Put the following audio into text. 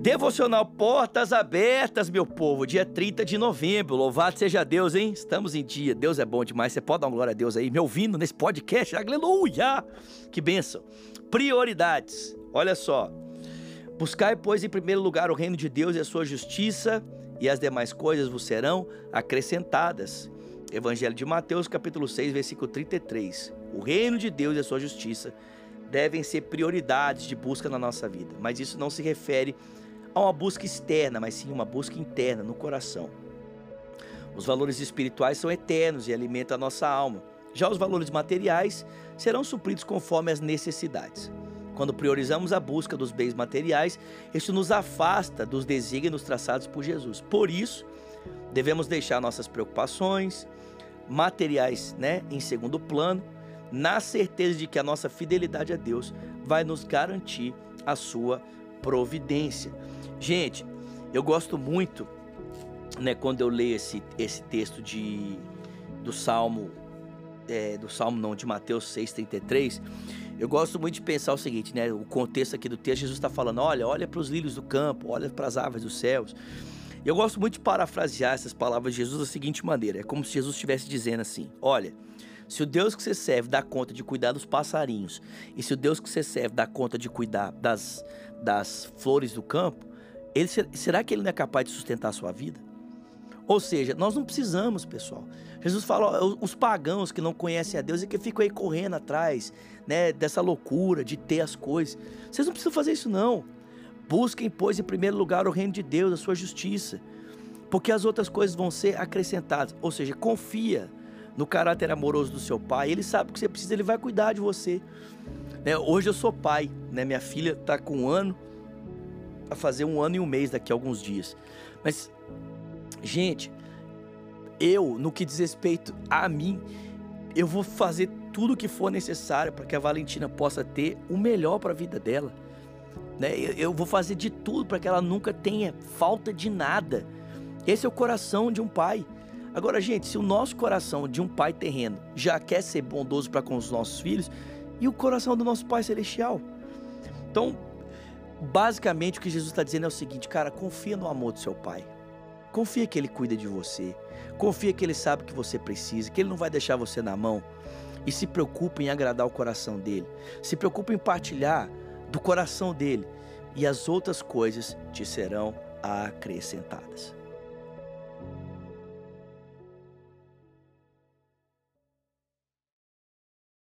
Devocional Portas Abertas, meu povo, dia 30 de novembro. Louvado seja Deus, hein? Estamos em dia. Deus é bom demais. Você pode dar uma glória a Deus aí, me ouvindo nesse podcast. Aleluia! Que bênção. Prioridades. Olha só. Buscai, pois, em primeiro lugar o reino de Deus e a sua justiça, e as demais coisas vos serão acrescentadas. Evangelho de Mateus, capítulo 6, versículo 33. O reino de Deus e a sua justiça devem ser prioridades de busca na nossa vida, mas isso não se refere uma busca externa, mas sim uma busca interna, no coração. Os valores espirituais são eternos e alimentam a nossa alma. Já os valores materiais serão supridos conforme as necessidades. Quando priorizamos a busca dos bens materiais, isso nos afasta dos desígnios traçados por Jesus. Por isso, devemos deixar nossas preocupações materiais né, em segundo plano, na certeza de que a nossa fidelidade a Deus vai nos garantir a sua providência. Gente, eu gosto muito, né, quando eu leio esse, esse texto de, do Salmo, é, do Salmo não, de Mateus 6,33, eu gosto muito de pensar o seguinte, né, o contexto aqui do texto, Jesus está falando, olha, olha para os lírios do campo, olha para as aves dos céus. Eu gosto muito de parafrasear essas palavras de Jesus da seguinte maneira, é como se Jesus estivesse dizendo assim, olha, se o Deus que você serve dá conta de cuidar dos passarinhos, e se o Deus que você serve dá conta de cuidar das, das flores do campo, ele, será que ele não é capaz de sustentar a sua vida? Ou seja, nós não precisamos, pessoal. Jesus fala, os pagãos que não conhecem a Deus e que ficam aí correndo atrás, né, dessa loucura de ter as coisas. Vocês não precisam fazer isso não. Busquem, pois, em primeiro lugar o reino de Deus, a sua justiça, porque as outras coisas vão ser acrescentadas. Ou seja, confia no caráter amoroso do seu pai. Ele sabe o que você precisa, ele vai cuidar de você. Né? Hoje eu sou pai, né? Minha filha está com um ano, a fazer um ano e um mês daqui a alguns dias. Mas, gente, eu, no que diz respeito a mim, eu vou fazer tudo o que for necessário para que a Valentina possa ter o melhor para a vida dela. Né? Eu, eu vou fazer de tudo para que ela nunca tenha falta de nada. Esse é o coração de um pai. Agora, gente, se o nosso coração de um pai terreno já quer ser bondoso para com os nossos filhos, e o coração do nosso pai celestial? Então, Basicamente o que Jesus está dizendo é o seguinte, cara, confia no amor do seu pai. Confia que ele cuida de você. Confia que ele sabe que você precisa, que ele não vai deixar você na mão. E se preocupe em agradar o coração dele. Se preocupe em partilhar do coração dele. E as outras coisas te serão acrescentadas.